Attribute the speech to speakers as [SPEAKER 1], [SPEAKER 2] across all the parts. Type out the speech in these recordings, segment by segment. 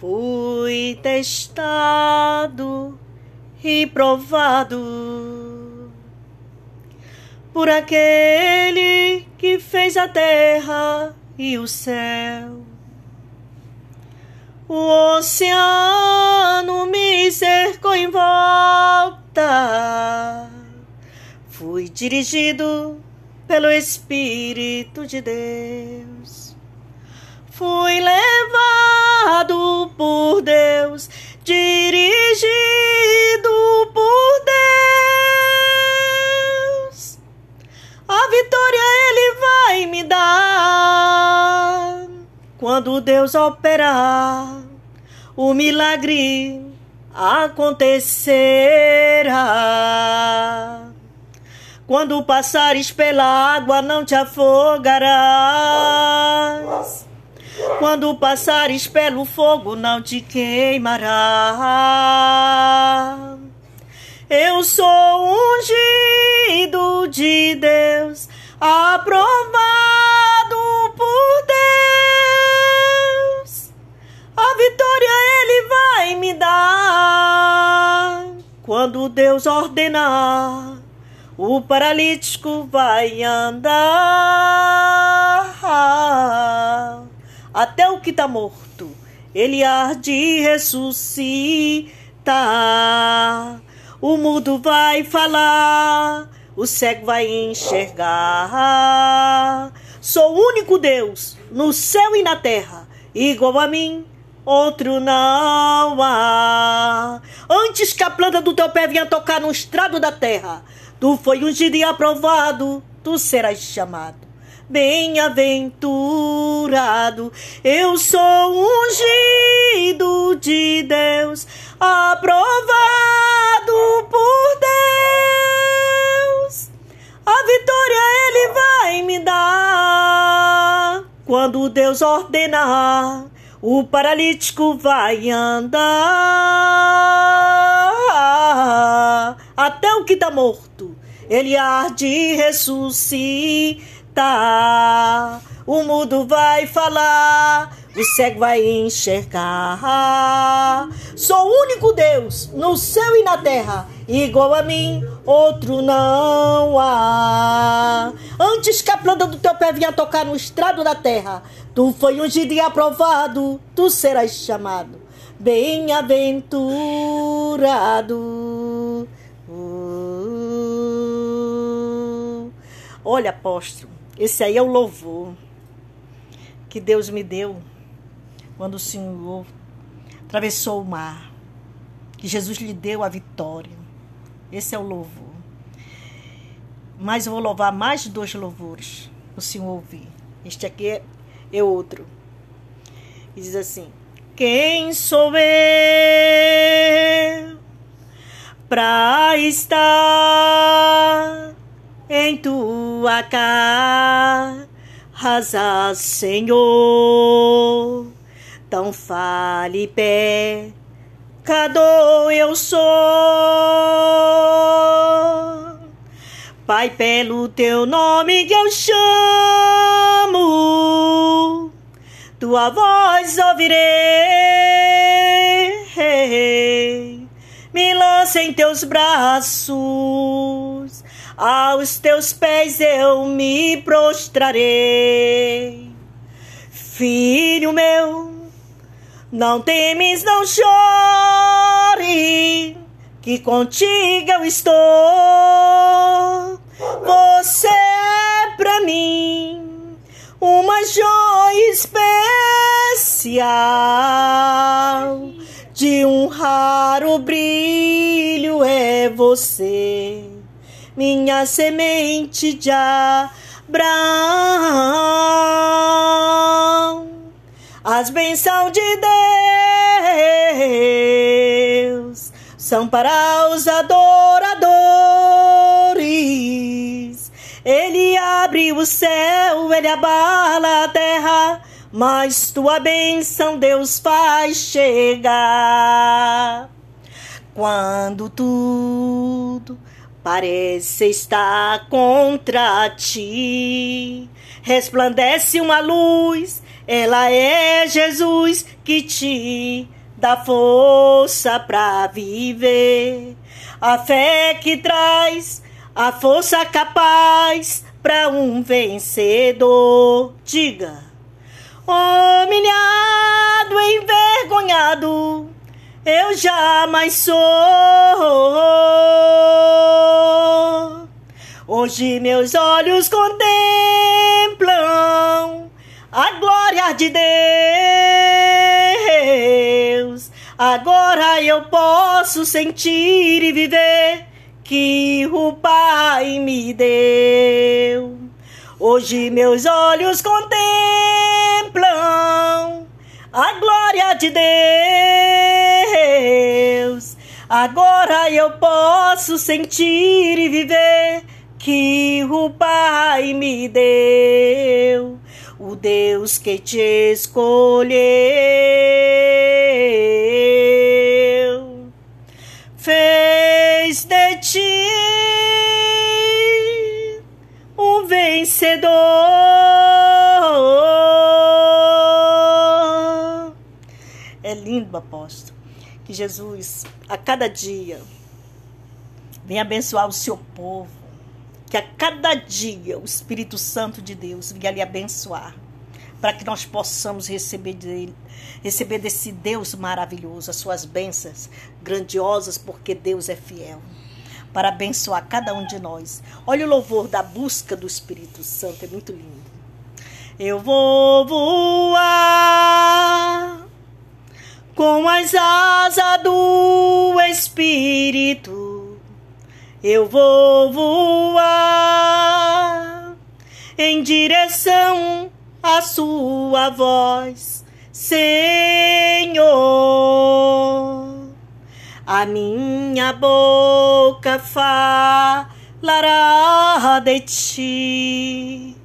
[SPEAKER 1] fui testado e provado por aquele que fez a terra e o céu. O oceano me cercou em volta. Fui dirigido pelo Espírito de Deus. Fui levado por Deus, dirigido por Deus. A vitória Ele vai me dar quando Deus operar. O milagre acontecerá. Quando passares pela água, não te afogarás. Quando passares pelo fogo, não te queimará. Eu sou ungido de Deus, aprovado por Deus. A vitória Ele vai me dar quando Deus ordenar o paralítico vai andar até o que está morto, ele há de ressuscitar. O mudo vai falar, o cego vai enxergar. Sou o único Deus no céu e na terra, igual a mim, outro não há. Antes que a planta do teu pé venha tocar no estrado da terra, Tu foi ungido e aprovado, tu serás chamado. Bem-aventurado, eu sou ungido de Deus, aprovado por Deus. A vitória Ele vai me dar quando Deus ordenar. O paralítico vai andar até o que está morto, ele há de ressuscitar. O mudo vai falar, o cego vai enxergar. Sou o único Deus no céu e na terra, igual a mim, outro não há. Antes que a planta do teu pé venha tocar no estrado da terra, tu foi ungido e aprovado, tu serás chamado. Bem-aventurado. Olha, apóstolo, esse aí é o louvor que Deus me deu quando o Senhor atravessou o mar, que Jesus lhe deu a vitória. Esse é o louvor. Mas eu vou louvar mais dois louvores, o Senhor ouvir. Este aqui é, é outro. E diz assim: Quem sou eu para estar em tua casa, Senhor. Tão fale pecador eu sou. Pai, pelo teu nome que eu chamo, tua voz ouvirei. Me lança em teus braços aos teus pés eu me prostrarei. Filho meu, não temes, não chore, que contigo eu estou. Você é pra mim uma joia especial. De um raro brilho é você minha semente de Abraão. As bênçãos de Deus são para os adoradores. Ele abre o céu, ele abala a terra, mas tua bênção Deus faz chegar. Quando tudo parece estar contra ti. Resplandece uma luz Ela é Jesus que te dá força para viver. A fé que traz a força capaz para um vencedor. Diga, humilhado, envergonhado, eu jamais sou. Hoje meus olhos contemplam a glória de Deus. Agora eu posso sentir e viver que o Pai me deu. Hoje meus olhos contemplam a glória de Deus. Agora eu posso sentir e viver que o Pai me deu, o Deus que te escolheu, fez de ti um vencedor. É lindo, apóstolo, que Jesus, a cada dia, vem abençoar o seu povo que a cada dia o Espírito Santo de Deus venha lhe abençoar, para que nós possamos receber dele, receber desse Deus maravilhoso as suas bênçãos grandiosas, porque Deus é fiel. Para abençoar cada um de nós. Olha o louvor da busca do Espírito Santo, é muito lindo. Eu vou Espírito eu vou voar em direção à sua voz, Senhor. A minha boca falará de ti.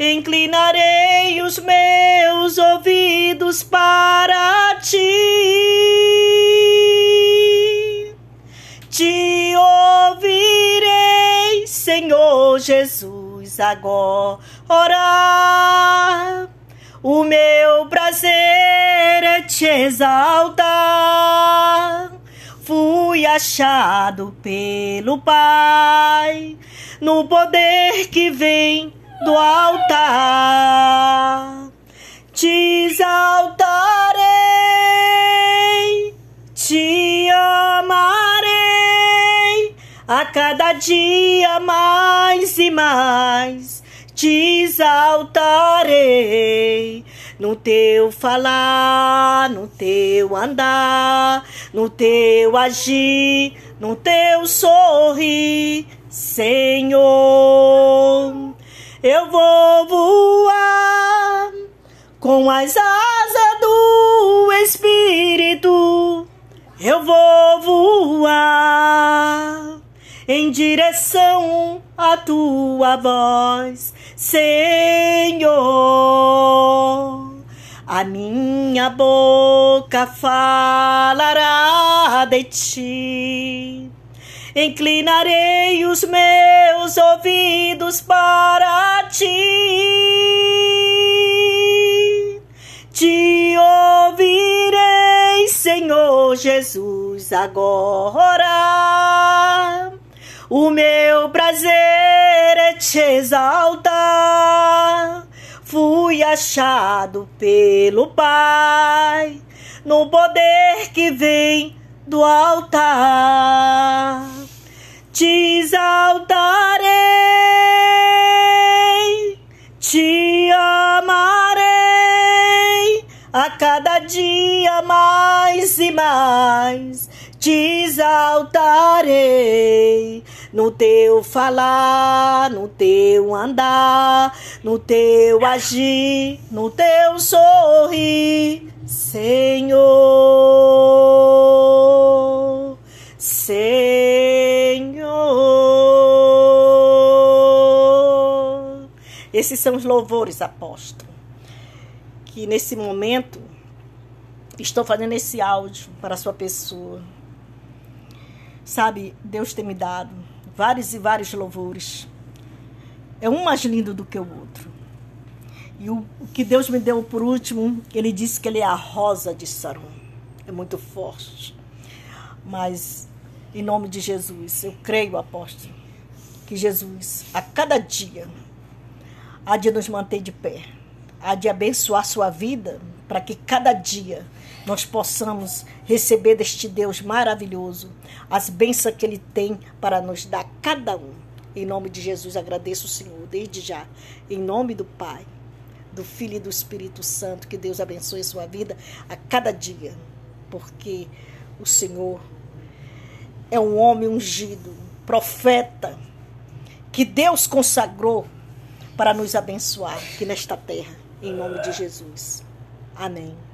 [SPEAKER 1] Inclinarei os meus ouvidos para ti. Senhor Jesus, agora. O meu prazer é te exaltar. Fui achado pelo Pai no poder que vem do altar. Te exaltarei, a cada dia mais e mais. Te exaltarei no teu falar, no teu andar, no teu agir, no teu sorrir, Senhor. Eu vou voar com as asas do Espírito. Eu vou voar em direção à tua voz, Senhor. A minha boca falará de ti. Inclinarei os meus ouvidos para ti. Te ouvirei, Senhor Jesus, agora. O meu prazer é te exaltar. Fui achado pelo Pai no poder que vem do altar. Te exaltarei, te amarei a cada dia mais e mais. Te exaltarei no teu falar, no teu andar, no teu agir, no teu sorrir, Senhor, Senhor. Esses são os louvores, apóstolo, que nesse momento estou fazendo esse áudio para a sua pessoa. Sabe, Deus tem me dado vários e vários louvores. É um mais lindo do que o outro. E o, o que Deus me deu por último, ele disse que ele é a rosa de Saron. É muito forte. Mas, em nome de Jesus, eu creio, apóstolo, que Jesus, a cada dia, há de nos manter de pé, há de abençoar sua vida, para que cada dia nós possamos receber deste Deus maravilhoso as bênçãos que Ele tem para nos dar, cada um. Em nome de Jesus, agradeço o Senhor, desde já. Em nome do Pai, do Filho e do Espírito Santo, que Deus abençoe a sua vida a cada dia, porque o Senhor é um homem ungido, profeta, que Deus consagrou para nos abençoar aqui nesta terra, em nome de Jesus. Amém.